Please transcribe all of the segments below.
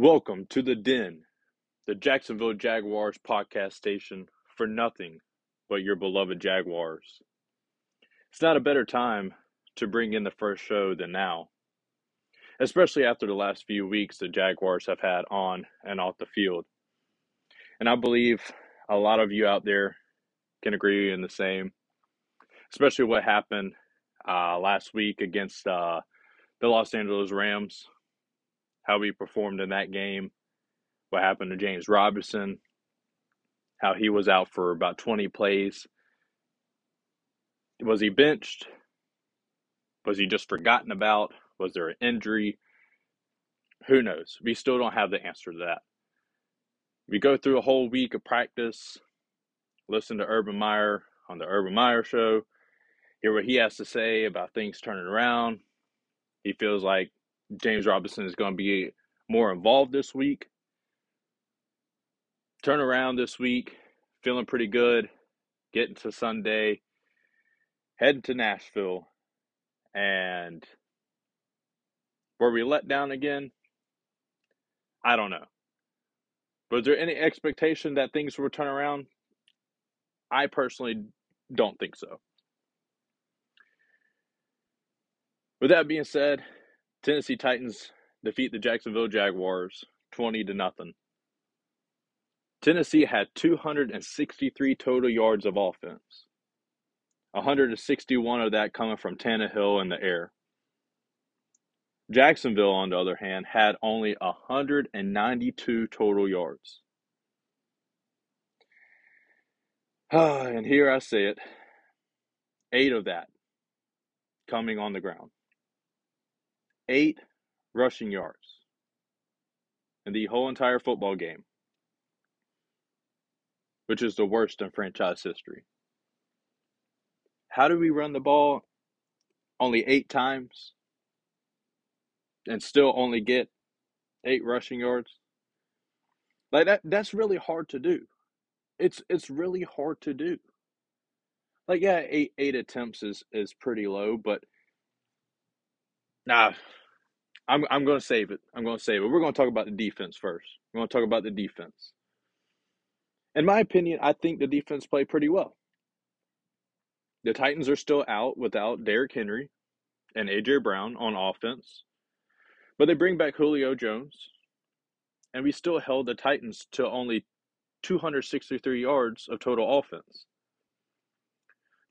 Welcome to the Den, the Jacksonville Jaguars podcast station for nothing but your beloved Jaguars. It's not a better time to bring in the first show than now, especially after the last few weeks the Jaguars have had on and off the field. And I believe a lot of you out there can agree in the same, especially what happened uh, last week against uh, the Los Angeles Rams how he performed in that game, what happened to James Robinson, how he was out for about 20 plays. Was he benched? Was he just forgotten about? Was there an injury? Who knows? We still don't have the answer to that. We go through a whole week of practice, listen to Urban Meyer on the Urban Meyer show, hear what he has to say about things turning around. He feels like James Robinson is going to be more involved this week. Turn around this week, feeling pretty good. Getting to Sunday, heading to Nashville, and were we let down again? I don't know. Was there any expectation that things would turn around? I personally don't think so. With that being said, Tennessee Titans defeat the Jacksonville Jaguars 20 to nothing. Tennessee had 263 total yards of offense. 161 of that coming from Tannehill in the air. Jacksonville, on the other hand, had only 192 total yards. and here I say it eight of that coming on the ground eight rushing yards in the whole entire football game, which is the worst in franchise history. How do we run the ball only eight times and still only get eight rushing yards? Like that that's really hard to do. It's it's really hard to do. Like yeah, eight eight attempts is is pretty low, but nah, I'm I'm going to save it. I'm going to save it. We're going to talk about the defense first. We're going to talk about the defense. In my opinion, I think the defense played pretty well. The Titans are still out without Derrick Henry and AJ Brown on offense, but they bring back Julio Jones, and we still held the Titans to only 263 yards of total offense.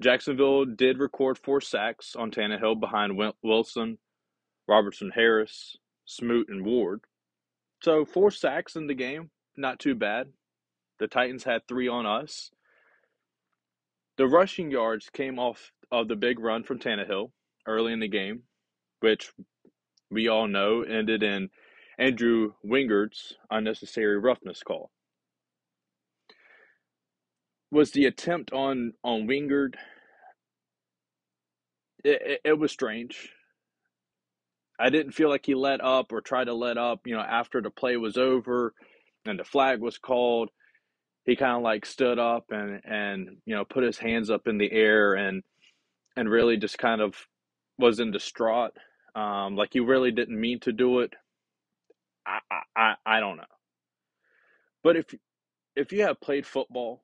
Jacksonville did record four sacks on Tannehill behind Wilson Robertson Harris, Smoot, and Ward. So four sacks in the game, not too bad. The Titans had three on us. The rushing yards came off of the big run from Tannehill early in the game, which we all know ended in Andrew Wingard's unnecessary roughness call. Was the attempt on on Wingard? It, it, it was strange. I didn't feel like he let up or tried to let up, you know, after the play was over and the flag was called. He kind of like stood up and and you know put his hands up in the air and and really just kind of was in distraught. Um, like he really didn't mean to do it. I, I I don't know. But if if you have played football,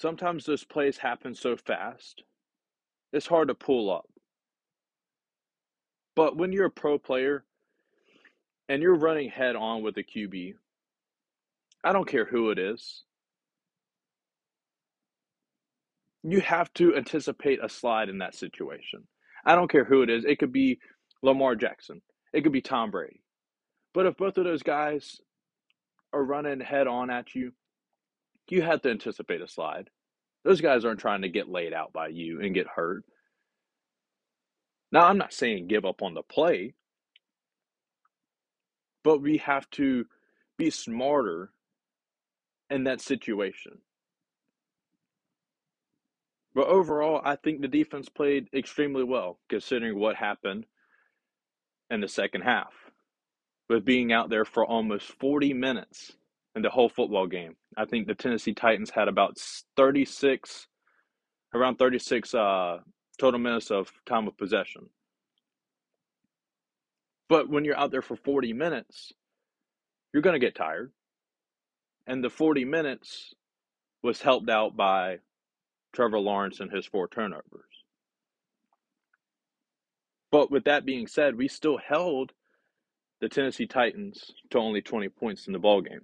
sometimes those plays happen so fast, it's hard to pull up. But when you're a pro player and you're running head on with a QB, I don't care who it is. You have to anticipate a slide in that situation. I don't care who it is. It could be Lamar Jackson. It could be Tom Brady. But if both of those guys are running head on at you, you have to anticipate a slide. Those guys aren't trying to get laid out by you and get hurt. Now, I'm not saying give up on the play, but we have to be smarter in that situation. But overall, I think the defense played extremely well considering what happened in the second half with being out there for almost 40 minutes in the whole football game. I think the Tennessee Titans had about 36, around 36 uh, total minutes of time of possession. But when you're out there for 40 minutes, you're going to get tired. And the 40 minutes was helped out by Trevor Lawrence and his four turnovers. But with that being said, we still held the Tennessee Titans to only 20 points in the ball game.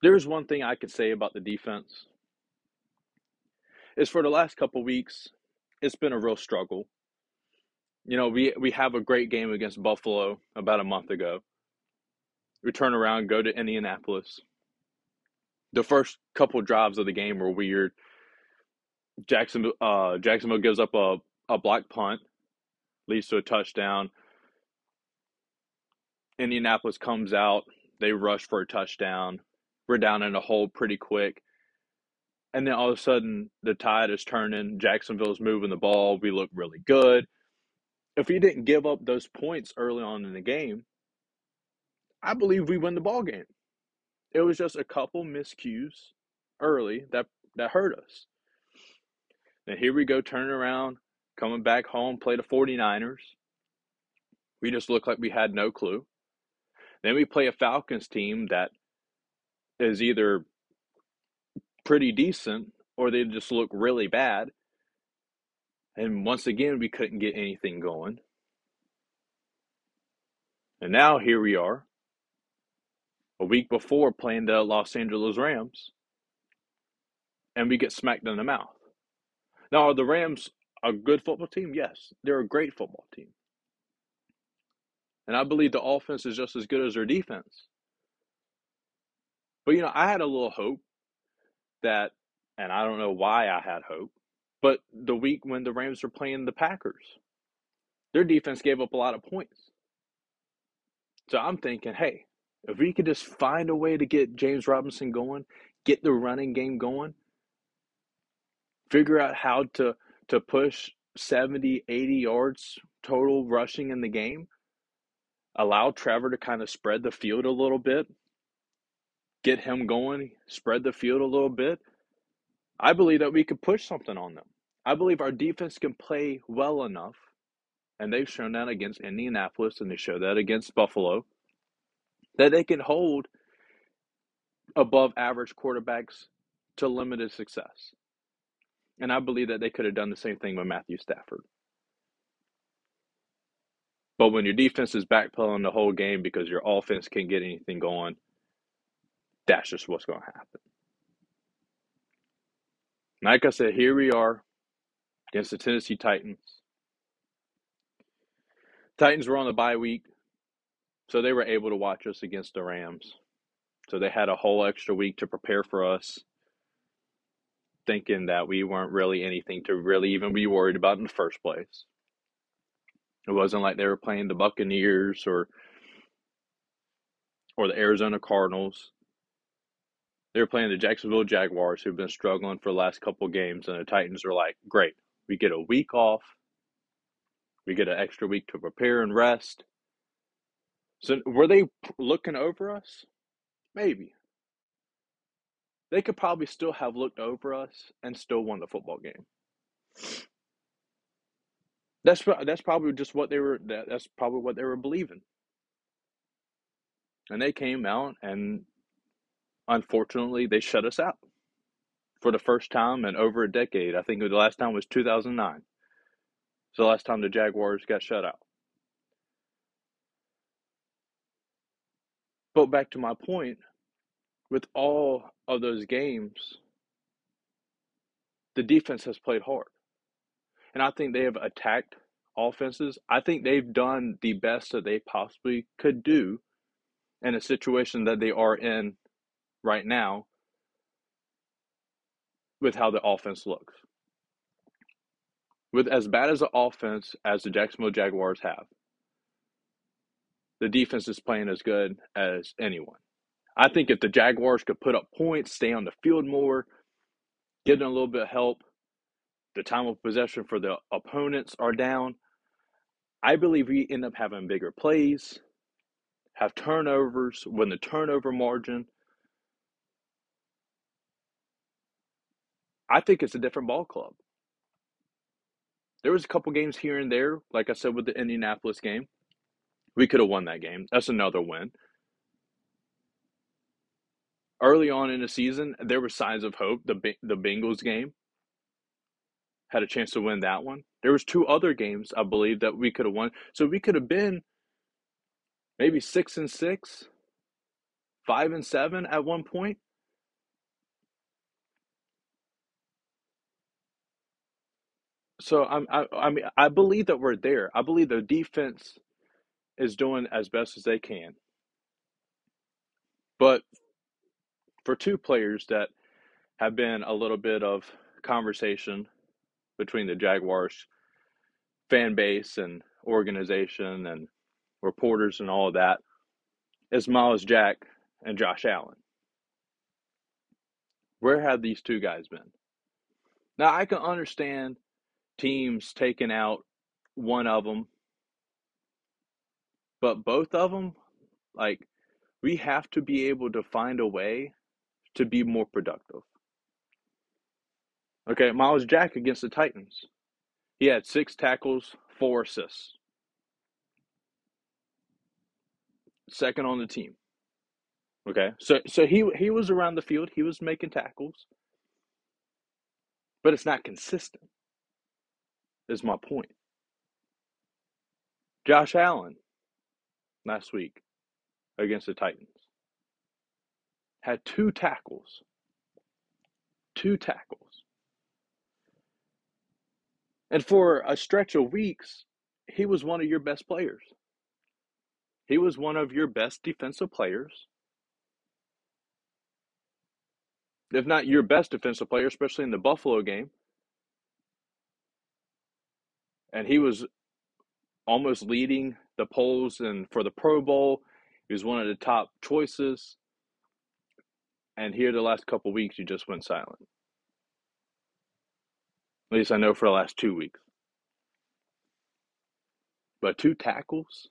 There's one thing I could say about the defense. Is for the last couple weeks, it's been a real struggle. You know, we we have a great game against Buffalo about a month ago. We turn around, go to Indianapolis. The first couple drives of the game were weird. Jacksonville uh, Jacksonville gives up a, a block punt, leads to a touchdown. Indianapolis comes out, they rush for a touchdown. We're down in a hole pretty quick. And then all of a sudden, the tide is turning. Jacksonville's moving the ball. We look really good. If we didn't give up those points early on in the game, I believe we win the ball game. It was just a couple miscues early that that hurt us. And here we go, turning around, coming back home, play the 49ers. We just look like we had no clue. Then we play a Falcons team that is either pretty decent or they just look really bad. And once again, we couldn't get anything going. And now here we are, a week before playing the Los Angeles Rams, and we get smacked in the mouth. Now, are the Rams a good football team? Yes, they're a great football team. And I believe the offense is just as good as their defense. But, you know, I had a little hope that, and I don't know why I had hope, but the week when the Rams were playing the Packers, their defense gave up a lot of points. So I'm thinking, hey, if we could just find a way to get James Robinson going, get the running game going, figure out how to to push 70, 80 yards total rushing in the game, allow Trevor to kind of spread the field a little bit, get him going, spread the field a little bit, I believe that we could push something on them. I believe our defense can play well enough, and they've shown that against Indianapolis and they show that against Buffalo, that they can hold above average quarterbacks to limited success. And I believe that they could have done the same thing with Matthew Stafford. But when your defense is backpedaling the whole game because your offense can't get anything going, that's just what's going to happen. Like I said, here we are against the Tennessee Titans. Titans were on the bye week, so they were able to watch us against the Rams. So they had a whole extra week to prepare for us, thinking that we weren't really anything to really even be worried about in the first place. It wasn't like they were playing the Buccaneers or or the Arizona Cardinals. They were playing the Jacksonville Jaguars, who've been struggling for the last couple games, and the Titans are like, great, we get a week off, we get an extra week to prepare and rest. So, were they looking over us? Maybe. They could probably still have looked over us and still won the football game. That's that's probably just what they were. That's probably what they were believing. And they came out and unfortunately, they shut us out for the first time in over a decade. I think the last time was 2009. So the last time the Jaguars got shut out. But back to my point, with all of those games, the defense has played hard. And I think they have attacked offenses. I think they've done the best that they possibly could do in a situation that they are in right now with how the offense looks. With as bad as the offense as the Jacksonville Jaguars have, the defense is playing as good as anyone. I think if the Jaguars could put up points, stay on the field more, get a little bit of help, the time of possession for the opponents are down. I believe we end up having bigger plays, have turnovers, win the turnover margin, I think it's a different ball club. There was a couple games here and there, like I said with the Indianapolis game, We could have won that game. That's another win. Early on in the season, there were signs of hope. The the Bengals game had a chance to win that one. There was two other games I believe that we could have won. So we could have been maybe 6 and 6, 5 and 7 at one point. So I'm, I, I mean, I believe that we're there. I believe the defense is doing as best as they can. But for two players that have been a little bit of conversation between the Jaguars fan base and organization and reporters and all of that is Myles Jack and Josh Allen. Where have these two guys been? Now I can understand teams taking out one of them. But both of them, like, we have to be able to find a way to be more productive. Okay, Myles Jack against the Titans. He had six tackles, four assists. Second on the team. Okay, so so he he was around the field. He was making tackles, but it's not consistent is my point. Josh Allen last week against the Titans had two tackles. Two tackles. And for a stretch of weeks, he was one of your best players. He was one of your best defensive players. If not your best defensive player, especially in the Buffalo game. And he was almost leading the polls and for the Pro Bowl. He was one of the top choices. And here, the last couple weeks, he just went silent. At least I know for the last two weeks. But two tackles,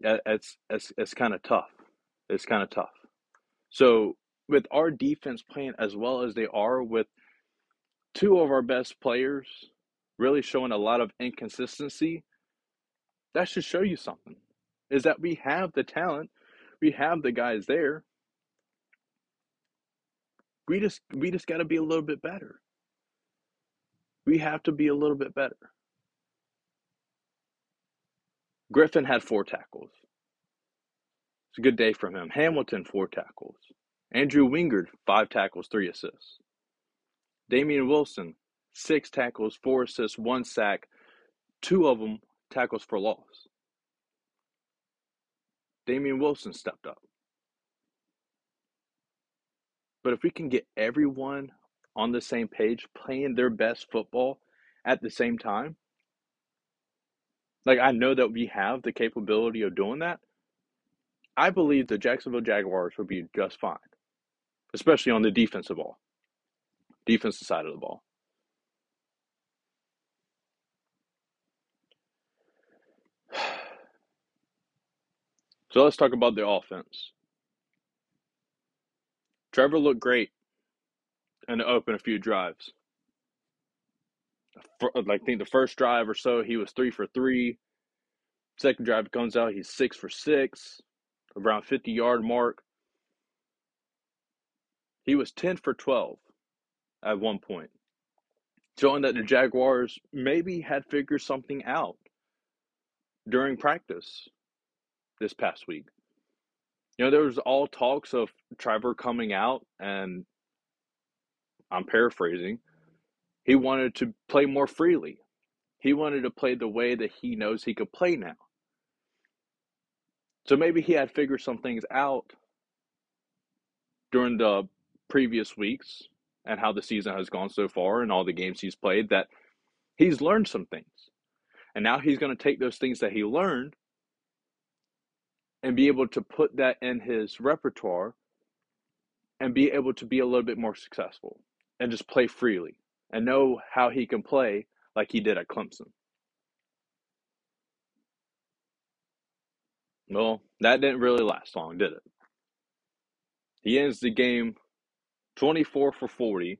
it's it's it's kind of tough. It's kind of tough. So with our defense playing as well as they are with two of our best players really showing a lot of inconsistency, that should show you something. Is that we have the talent, we have the guys there. We just we just got to be a little bit better. We have to be a little bit better. Griffin had four tackles. It's a good day from him. Hamilton, four tackles. Andrew Wingard, five tackles, three assists. Damien Wilson, six tackles, four assists, one sack, two of them tackles for loss. Damien Wilson stepped up. But if we can get everyone on the same page playing their best football at the same time, like I know that we have the capability of doing that. I believe the Jacksonville Jaguars will be just fine, especially on the defensive ball defensive side of the ball. So let's talk about the offense. Trevor looked great and open a few drives. Like I think the first drive or so, he was three for three. Second drive comes out, he's six for six, around 50 yard mark. He was 10 for 12 at one point, showing that the Jaguars maybe had figured something out during practice this past week. You know, there was all talks of Trevor coming out, and I'm paraphrasing. He wanted to play more freely. He wanted to play the way that he knows he could play now. So maybe he had figured some things out during the previous weeks and how the season has gone so far and all the games he's played that he's learned some things. And now he's going to take those things that he learned and be able to put that in his repertoire and be able to be a little bit more successful and just play freely and know how he can play like he did at Clemson. Well, that didn't really last long, did it? He ends the game 24 for 40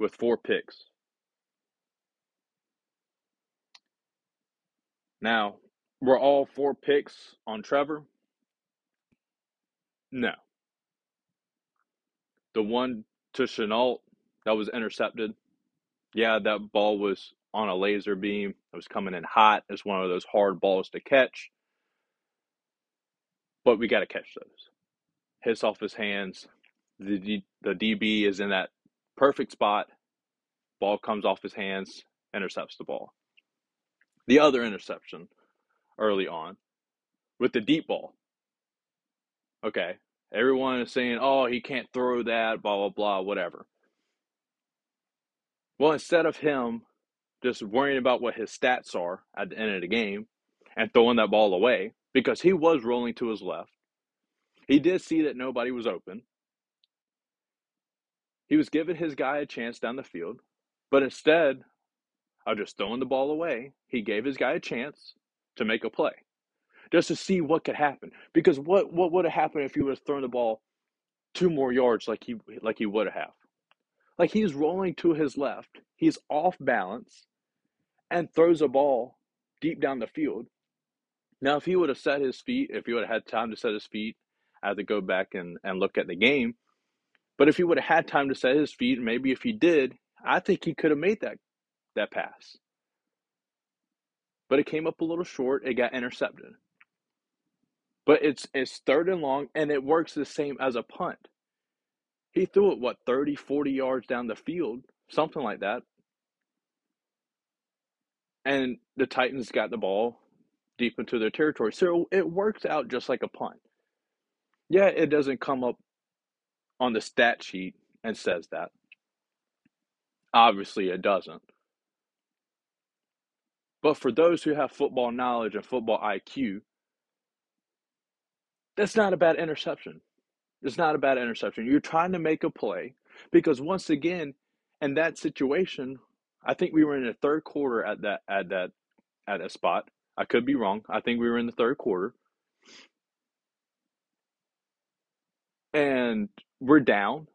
with four picks. Now, were all four picks on Trevor? No. The one to Shenault that was intercepted, yeah, that ball was on a laser beam. It was coming in hot. It's one of those hard balls to catch. But we got to catch those. Hits off his hands. The, the DB is in that perfect spot. Ball comes off his hands, intercepts the ball. The other interception early on with the deep ball. Okay. Everyone is saying, oh, he can't throw that, blah, blah, blah, whatever. Well, instead of him just worrying about what his stats are at the end of the game and throwing that ball away, because he was rolling to his left, he did see that nobody was open. He was giving his guy a chance down the field, but instead of just throwing the ball away, he gave his guy a chance to make a play just to see what could happen. Because what what would have happened if he would have thrown the ball two more yards like he like he would have? Like he's rolling to his left, he's off balance, and throws a ball deep down the field. Now, if he would have set his feet, if he would have had time to set his feet, I have to go back and, and look at the game. But if he would have had time to set his feet, maybe if he did, I think he could have made that that pass. But it came up a little short. It got intercepted. But it's it's third and long, and it works the same as a punt. He threw it, what, 30, 40 yards down the field, something like that. And the Titans got the ball deep into their territory. So it works out just like a punt. Yeah, it doesn't come up on the stat sheet and says that. Obviously, it doesn't. But for those who have football knowledge and football IQ, that's not a bad interception. It's not a bad interception. You're trying to make a play because once again, in that situation, I think we were in the third quarter at that at that at that spot. I could be wrong. I think we were in the third quarter. And we're down.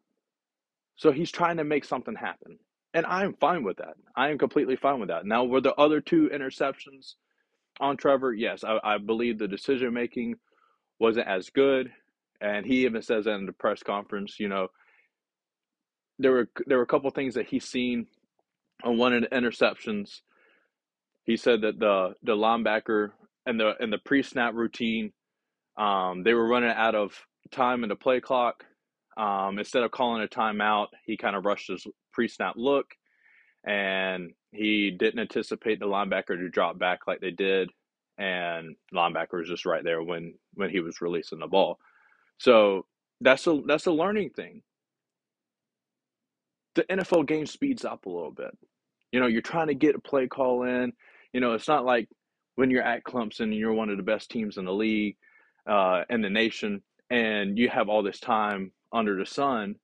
So he's trying to make something happen. And I am fine with that. I am completely fine with that. Now, were the other two interceptions on Trevor? Yes, I, I believe the decision making wasn't as good. And he even says that in the press conference, you know, there were there were a couple things that he's seen on one of the interceptions. He said that the the linebacker and the and the pre snap routine, um, they were running out of time in the play clock. Um, instead of calling a timeout, he kind of rushed his pre snap look, and he didn't anticipate the linebacker to drop back like they did and linebacker was just right there when when he was releasing the ball. So that's a that's a learning thing. The NFL game speeds up a little bit. You know, you're trying to get a play call in. You know, it's not like when you're at Clemson and you're one of the best teams in the league, uh, in the nation, and you have all this time under the sun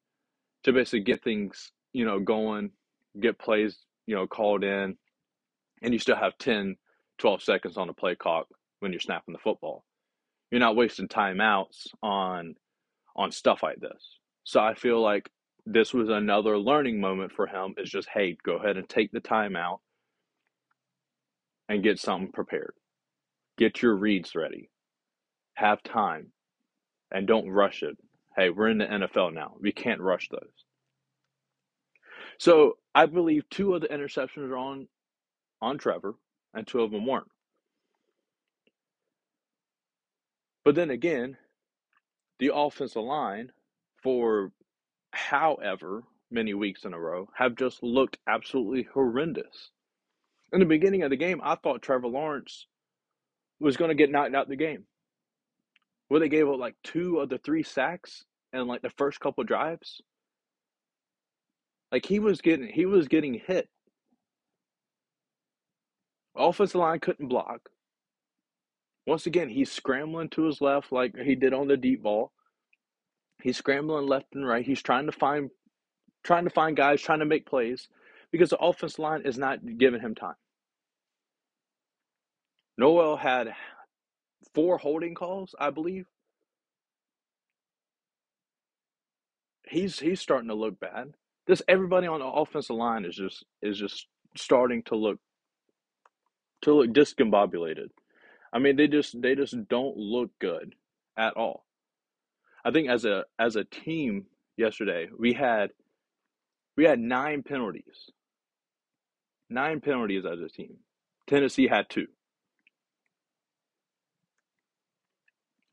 to basically get things, you know, going, get plays, you know, called in, and you still have 10, 12 seconds on the play clock when you're snapping the football. You're not wasting timeouts on on stuff like this. So I feel like this was another learning moment for him is just hey, go ahead and take the timeout and get something prepared. Get your reads ready. Have time and don't rush it. Hey, we're in the NFL now. We can't rush those. So I believe two of the interceptions are on on Trevor and two of them weren't. But then again, the offensive line for however many weeks in a row have just looked absolutely horrendous. In the beginning of the game, I thought Trevor Lawrence was going to get knocked out the game. Where they gave up like two of the three sacks and like the first couple drives. Like he was getting he was getting hit Offensive line couldn't block. Once again, he's scrambling to his left like he did on the deep ball. He's scrambling left and right. He's trying to find trying to find guys, trying to make plays because the offensive line is not giving him time. Noel had four holding calls, I believe. He's he's starting to look bad. This everybody on the offensive line is just is just starting to look to look discombobulated. I mean, they just they just don't look good at all. I think as a as a team yesterday, we had we had nine penalties. Nine penalties as a team. Tennessee had two.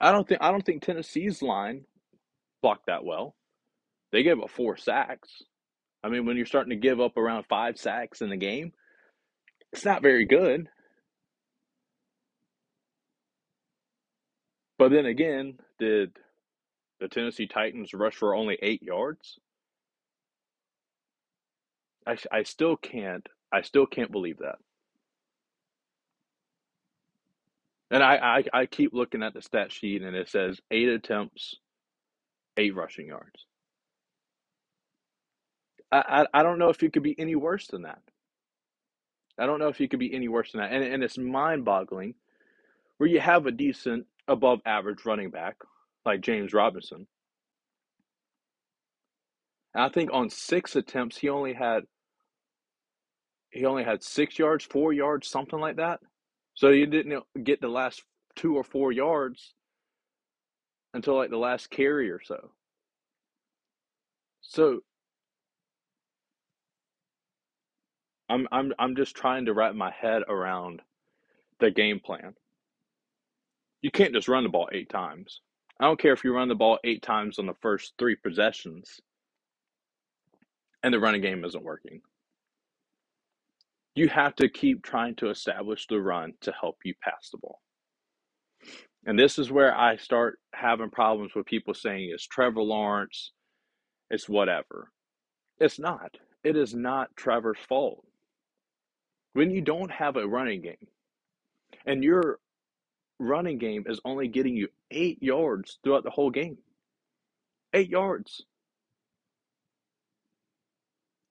I don't think I don't think Tennessee's line blocked that well. They gave up four sacks. I mean, when you're starting to give up around five sacks in the game, it's not very good. But then again, did the Tennessee Titans rush for only eight yards? I, I still can't I still can't believe that. And I, I, I keep looking at the stat sheet and it says eight attempts, eight rushing yards. I, I, I don't know if it could be any worse than that. I don't know if you could be any worse than that. And, and it's mind boggling where you have a decent, above average running back like James Robinson. And I think on six attempts, he only had he only had six yards, four yards, something like that. So you didn't get the last two or four yards until like the last carry or so. So I'm I'm I'm just trying to wrap my head around the game plan. You can't just run the ball eight times. I don't care if you run the ball eight times on the first three possessions and the running game isn't working. You have to keep trying to establish the run to help you pass the ball. And this is where I start having problems with people saying it's Trevor Lawrence, it's whatever. It's not. It is not Trevor's fault. When you don't have a running game and your running game is only getting you eight yards throughout the whole game, eight yards.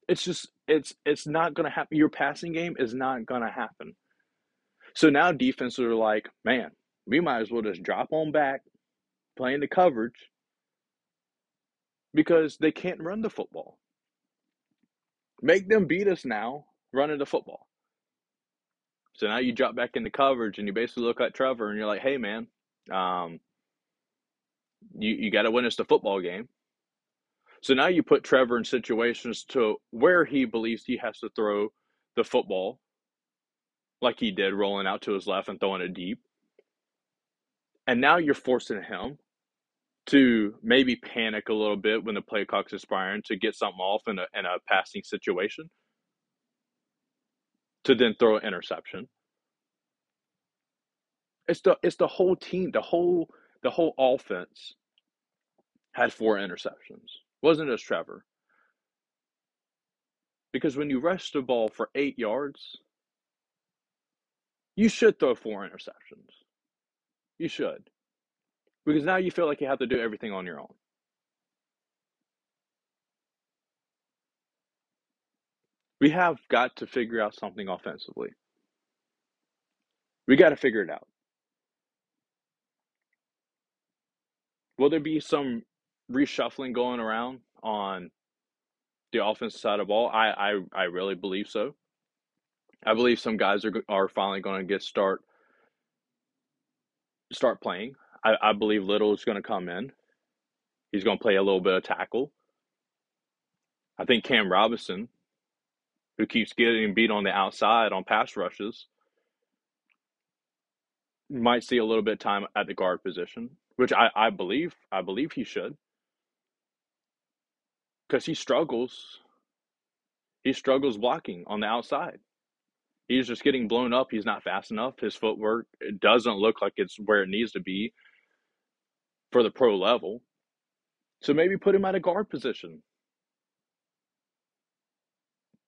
It's just it's it's not to happen. Your passing game is not to happen. So now defenses are like, man, we might as well just drop on back, playing the coverage because they can't run the football. Make them beat us now running the football. So now you drop back into coverage and you basically look at Trevor and you're like, hey, man, um, you, you got to win us the football game. So now you put Trevor in situations to where he believes he has to throw the football, like he did, rolling out to his left and throwing it deep. And now you're forcing him to maybe panic a little bit when the play clock's to get something off in a, in a passing situation to then throw an interception. It's the it's the whole team, the whole the whole offense had four interceptions. Wasn't just Trevor. Because when you rush the ball for eight yards, you should throw four interceptions. You should. Because now you feel like you have to do everything on your own. We have got to figure out something offensively. We got to figure it out. Will there be some reshuffling going around on the offensive side of ball? I I, I really believe so. I believe some guys are are finally going to get start start playing. I, I believe Little is going to come in. He's going to play a little bit of tackle. I think Cam Robinson who keeps getting beat on the outside on pass rushes, might see a little bit of time at the guard position, which I, I believe I believe he should. Because he struggles. He struggles blocking on the outside. He's just getting blown up. He's not fast enough. His footwork doesn't look like it's where it needs to be for the pro level. So maybe put him at a guard position.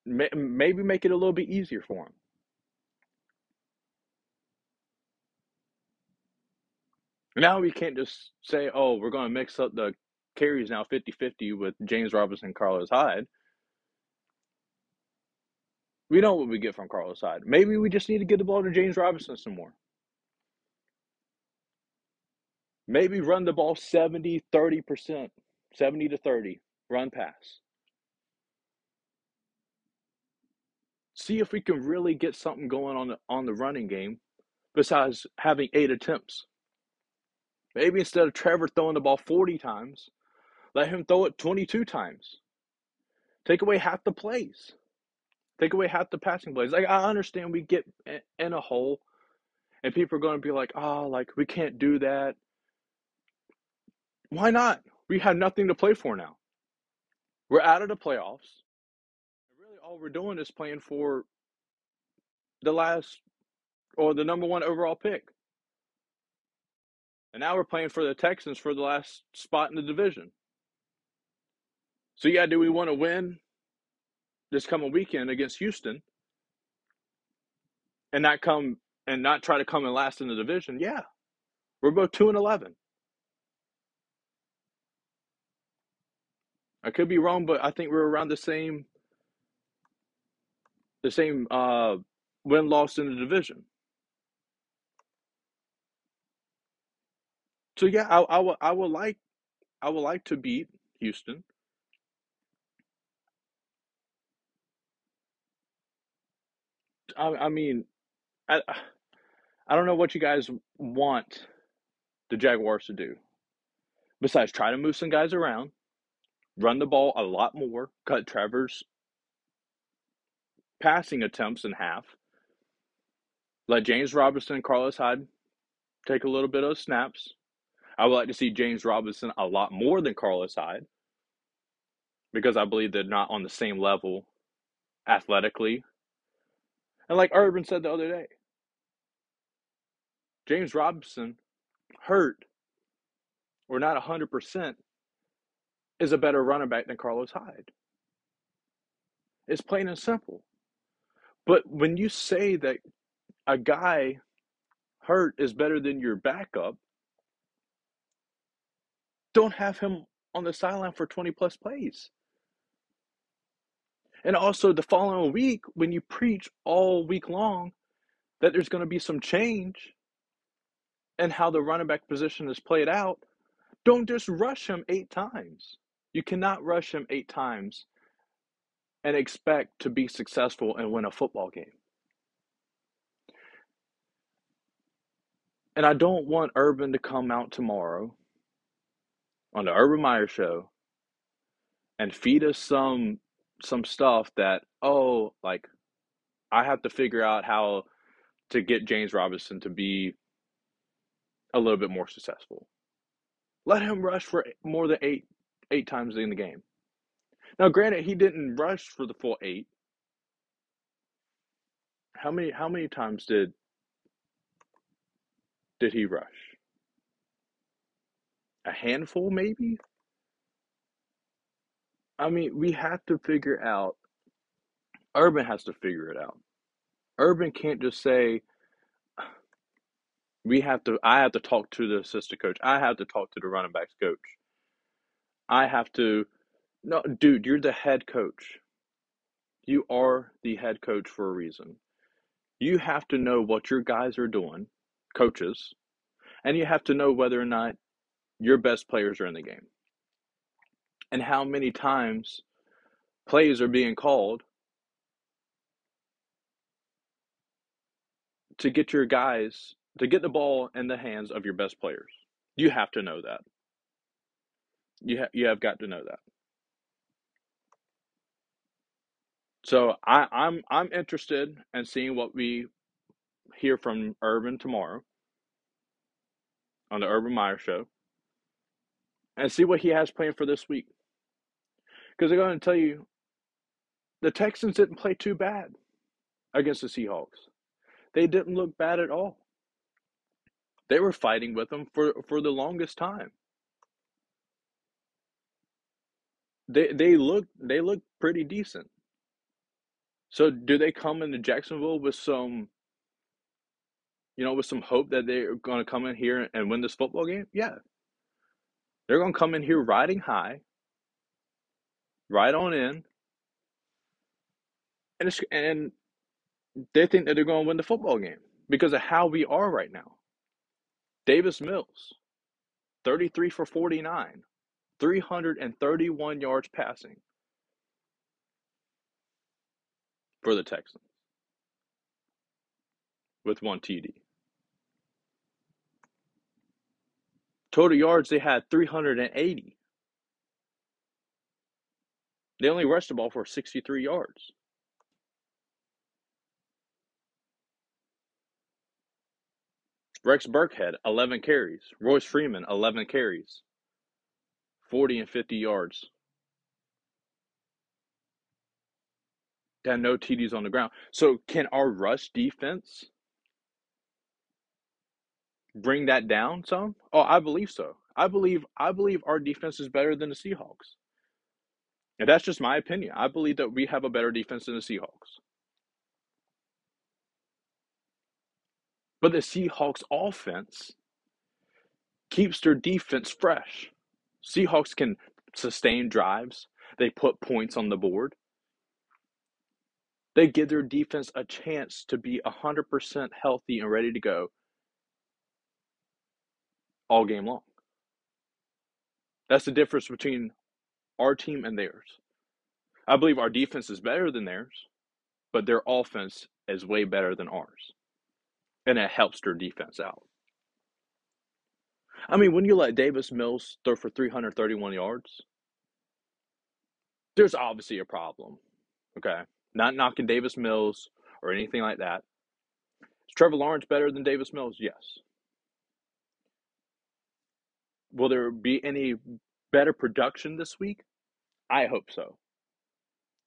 maybe make it a little bit easier for him. Now we can't just say, oh, we're going to mix up the carries now 50 50 with James Robinson Carlos Hyde. We know what we get from Carlos Hyde. Maybe we just need to get the ball to James Robinson some more. Maybe run the ball 70, 30%, 70 to 30, run pass. See if we can really get something going on the on the running game besides having eight attempts. Maybe instead of Trevor throwing the ball 40 times, let him throw it 22 times. Take away half the plays. Take away half the passing plays. Like I understand we get in a hole and people are going to be like, "Oh, like we can't do that." Why not? We have nothing to play for now. We're out of the playoffs. Really all we're doing is playing for the last or the number 1 overall pick. And now we're playing for the Texans for the last spot in the division. So yeah, do we want to win this coming weekend against Houston and not come and not try to come in last in the division? Yeah. We're both 2 and 11. I could be wrong, but I think we're around the same the same uh win loss in the division. So yeah, I, I would I would like I would like to beat Houston. I, I mean, I I don't know what you guys want the Jaguars to do besides try to move some guys around, run the ball a lot more, cut Trevor's passing attempts in half, let James Robinson and Carlos Hyde take a little bit of snaps. I would like to see James Robinson a lot more than Carlos Hyde because I believe they're not on the same level athletically. And like Urban said the other day, James Robinson hurt or not 100% is a better running back than Carlos Hyde. It's plain and simple. But when you say that a guy hurt is better than your backup, don't have him on the sideline for 20 plus plays. And also, the following week, when you preach all week long that there's going to be some change and how the running back position is played out, don't just rush him eight times. You cannot rush him eight times and expect to be successful and win a football game. And I don't want Urban to come out tomorrow on the Urban Meyer show and feed us some some stuff that oh like I have to figure out how to get James Robinson to be a little bit more successful. Let him rush for more than eight eight times in the game. Now, granted, he didn't rush for the full eight. How many how many times did did he rush? A handful, maybe. I mean, we have to figure out. Urban has to figure it out. Urban can't just say, we have to I have to talk to the assistant coach. I have to talk to the running backs coach. I have to no dude, you're the head coach. You are the head coach for a reason. You have to know what your guys are doing, coaches, and you have to know whether or not your best players are in the game. And how many times plays are being called to get your guys to get the ball in the hands of your best players. You have to know that. You ha- you have got to know that. So I, I'm I'm interested in seeing what we hear from Urban tomorrow on the Urban Meyer show and see what he has planned for this week. Because they're going to tell you the Texans didn't play too bad against the Seahawks. They didn't look bad at all. They were fighting with them for, for the longest time. They they look they look pretty decent. So do they come into Jacksonville with some you know, with some hope that they're going to come in here and win this football game? Yeah. They're going to come in here riding high, right on in, and it's, and they think that they're going to win the football game because of how we are right now. Davis Mills, 33 for 49, 331 yards passing for the Texans. with one TD. Total yards, they had 380. They only rushed the ball for 63 yards. Rex Burkhead, 11 carries. Royce Freeman, 11 carries. 40 and 50 yards. Had no TDs on the ground. So can our rush defense bring that down some? Oh, I believe so. I believe I believe our defense is better than the Seahawks. And that's just my opinion. I believe that we have a better defense than the Seahawks. But the Seahawks offense keeps their defense fresh. Seahawks can sustain drives. They put points on the board. They give their defense a chance to be 100% healthy and ready to go all game long. That's the difference between our team and theirs. I believe our defense is better than theirs, but their offense is way better than ours. And it helps their defense out. I mean, when you let Davis Mills throw for 331 yards, there's obviously a problem. Okay. Not knocking Davis Mills or anything like that. Is Trevor Lawrence better than Davis Mills? Yes. Will there be any better production this week? I hope so.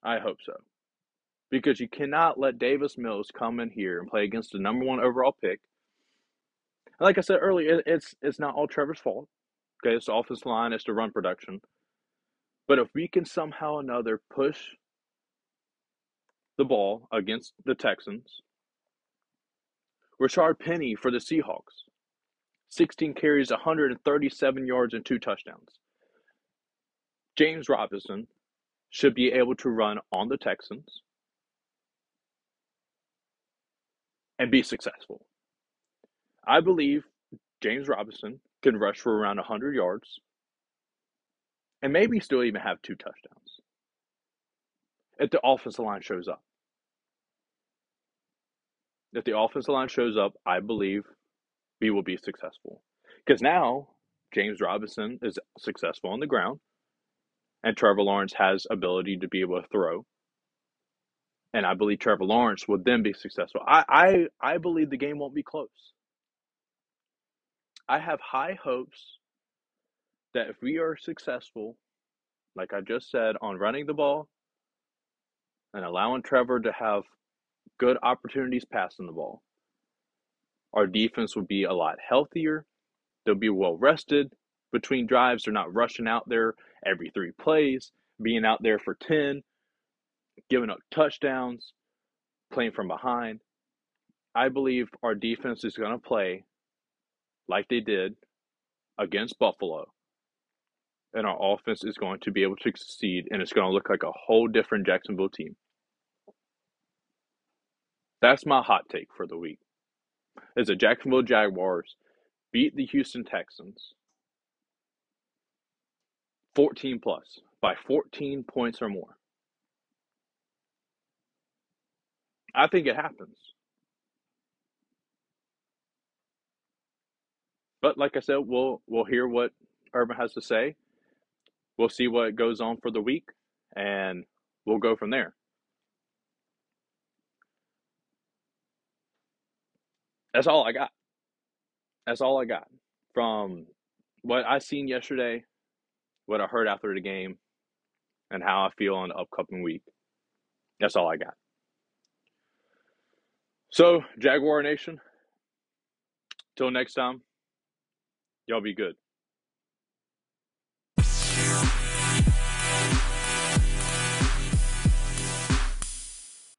I hope so. Because you cannot let Davis Mills come in here and play against the number one overall pick. Like I said earlier, it's it's not all Trevor's fault. Okay, it's the offensive line, it's the run production. But if we can somehow or another push the ball against the Texans. Rashaad Penny for the Seahawks. 16 carries, 137 yards, and two touchdowns. James Robinson should be able to run on the Texans and be successful. I believe James Robinson can rush for around 100 yards and maybe still even have two touchdowns if the offensive line shows up. If the offensive line shows up, I believe we will be successful. Because now James Robinson is successful on the ground, and Trevor Lawrence has ability to be able to throw. And I believe Trevor Lawrence will then be successful. I, I, I believe the game won't be close. I have high hopes that if we are successful, like I just said, on running the ball and allowing Trevor to have good opportunities passing the ball. Our defense will be a lot healthier. They'll be well rested between drives. They're not rushing out there every three plays, being out there for 10, giving up touchdowns, playing from behind. I believe our defense is going to play like they did against Buffalo. And our offense is going to be able to succeed, and it's going to look like a whole different Jacksonville team. That's my hot take for the week. Is the Jacksonville Jaguars beat the Houston Texans 14 plus by 14 points or more. I think it happens. But like I said, we'll we'll hear what Urban has to say. We'll see what goes on for the week and we'll go from there. That's all I got. That's all I got from what I seen yesterday, what I heard after the game, and how I feel on the upcoming week. That's all I got. So, Jaguar Nation, till next time, y'all be good.